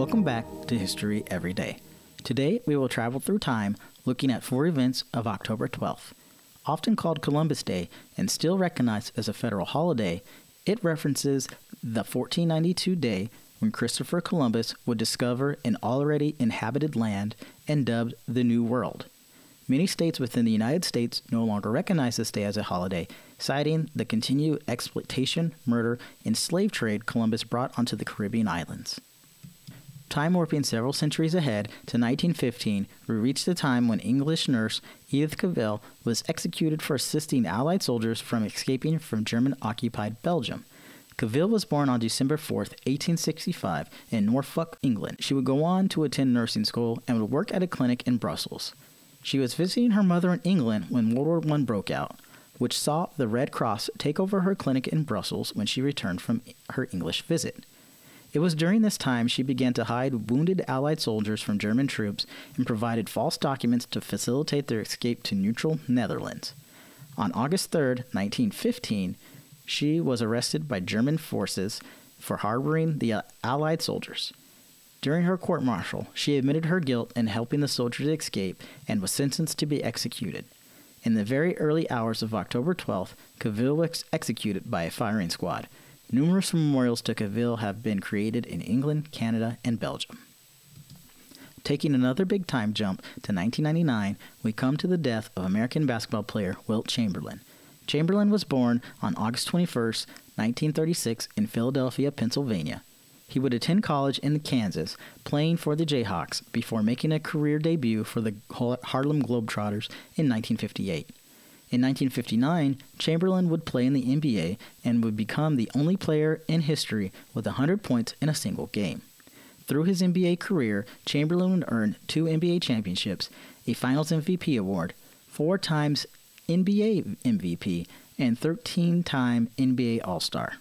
Welcome back to History Every Day. Today we will travel through time looking at four events of October 12th. Often called Columbus Day and still recognized as a federal holiday, it references the 1492 day when Christopher Columbus would discover an already inhabited land and dubbed the New World. Many states within the United States no longer recognize this day as a holiday, citing the continued exploitation, murder, and slave trade Columbus brought onto the Caribbean islands. Time warping several centuries ahead to 1915, we reach the time when English nurse Edith Cavell was executed for assisting Allied soldiers from escaping from German occupied Belgium. Cavell was born on December 4, 1865, in Norfolk, England. She would go on to attend nursing school and would work at a clinic in Brussels. She was visiting her mother in England when World War I broke out, which saw the Red Cross take over her clinic in Brussels when she returned from her English visit. It was during this time she began to hide wounded Allied soldiers from German troops and provided false documents to facilitate their escape to neutral Netherlands. On August 3, 1915, she was arrested by German forces for harboring the uh, Allied soldiers. During her court martial, she admitted her guilt in helping the soldiers escape and was sentenced to be executed. In the very early hours of October 12th, Cavell was executed by a firing squad. Numerous memorials to Cavell have been created in England, Canada, and Belgium. Taking another big time jump to 1999, we come to the death of American basketball player Wilt Chamberlain. Chamberlain was born on August 21, 1936, in Philadelphia, Pennsylvania. He would attend college in Kansas, playing for the Jayhawks before making a career debut for the Harlem Globetrotters in 1958. In 1959, Chamberlain would play in the NBA and would become the only player in history with 100 points in a single game. Through his NBA career, Chamberlain would earn two NBA championships, a Finals MVP award, four times NBA MVP, and 13 time NBA All Star.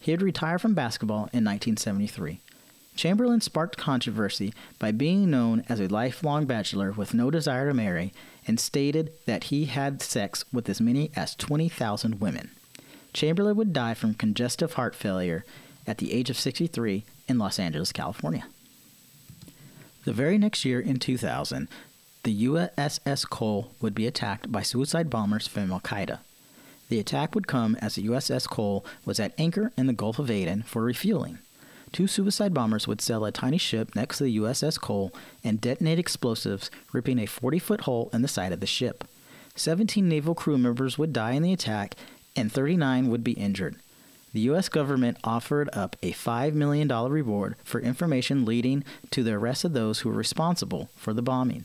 He would retire from basketball in 1973. Chamberlain sparked controversy by being known as a lifelong bachelor with no desire to marry and stated that he had sex with as many as 20,000 women. Chamberlain would die from congestive heart failure at the age of 63 in Los Angeles, California. The very next year, in 2000, the USS Cole would be attacked by suicide bombers from Al Qaeda. The attack would come as the USS Cole was at anchor in the Gulf of Aden for refueling. Two suicide bombers would sail a tiny ship next to the USS Cole and detonate explosives, ripping a 40 foot hole in the side of the ship. 17 naval crew members would die in the attack, and 39 would be injured. The U.S. government offered up a $5 million reward for information leading to the arrest of those who were responsible for the bombing.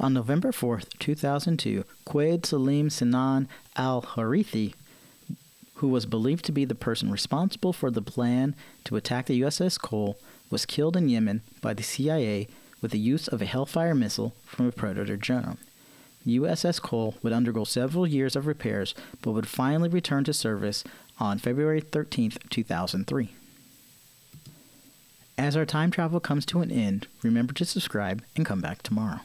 On November 4, 2002, Quaid Salim Sinan al Harithi, who was believed to be the person responsible for the plan to attack the USS Cole, was killed in Yemen by the CIA with the use of a Hellfire missile from a Predator drone. USS Cole would undergo several years of repairs but would finally return to service on February 13, 2003. As our time travel comes to an end, remember to subscribe and come back tomorrow.